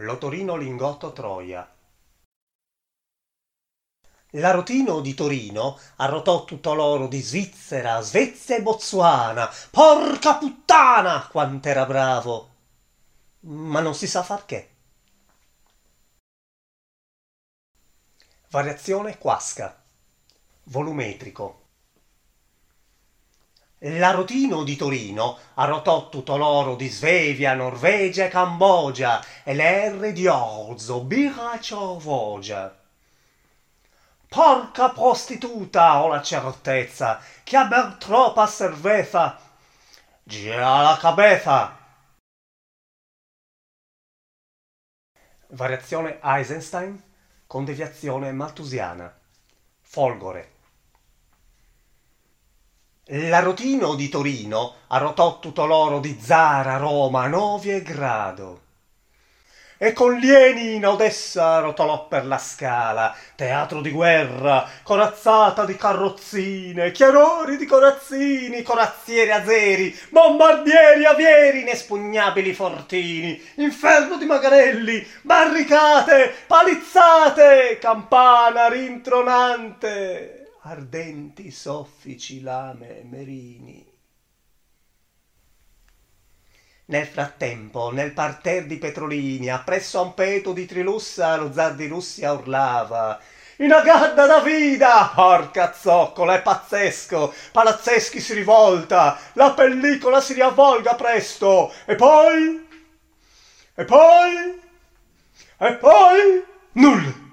Lotorino Lingotto Troia L'arotino di Torino arrotò tutto l'oro di Svizzera, Svezia e Botswana. Porca puttana, quant'era bravo! Ma non si sa far che. Variazione quasca. Volumetrico. L'arotino di Torino arrotò tutto l'oro di Svevia, Norvegia e Cambogia e l'R di Orzo, Biraciovogia. Porca prostituta, ho la certezza che a ber troppa cerveza gira la cabeza. Variazione Eisenstein con deviazione maltusiana. Folgore. L'arotino di Torino arrotò tutto l'oro di Zara, Roma, Novi e Grado. E con lieni in Odessa rotolò per la scala, teatro di guerra, corazzata di carrozzine, chiarori di corazzini, corazzieri azeri, bombardieri avieri, inespugnabili fortini, inferno di magarelli, barricate, palizzate, campana rintronante ardenti soffici lame merini. Nel frattempo, nel parterre di Petrolini, appresso a un peto di Trilussa, lo zar di Russia urlava in agadda da vida! Porca zoccola, è pazzesco! Palazzeschi si rivolta! La pellicola si riavvolga presto! E poi... E poi... E poi... Nulla!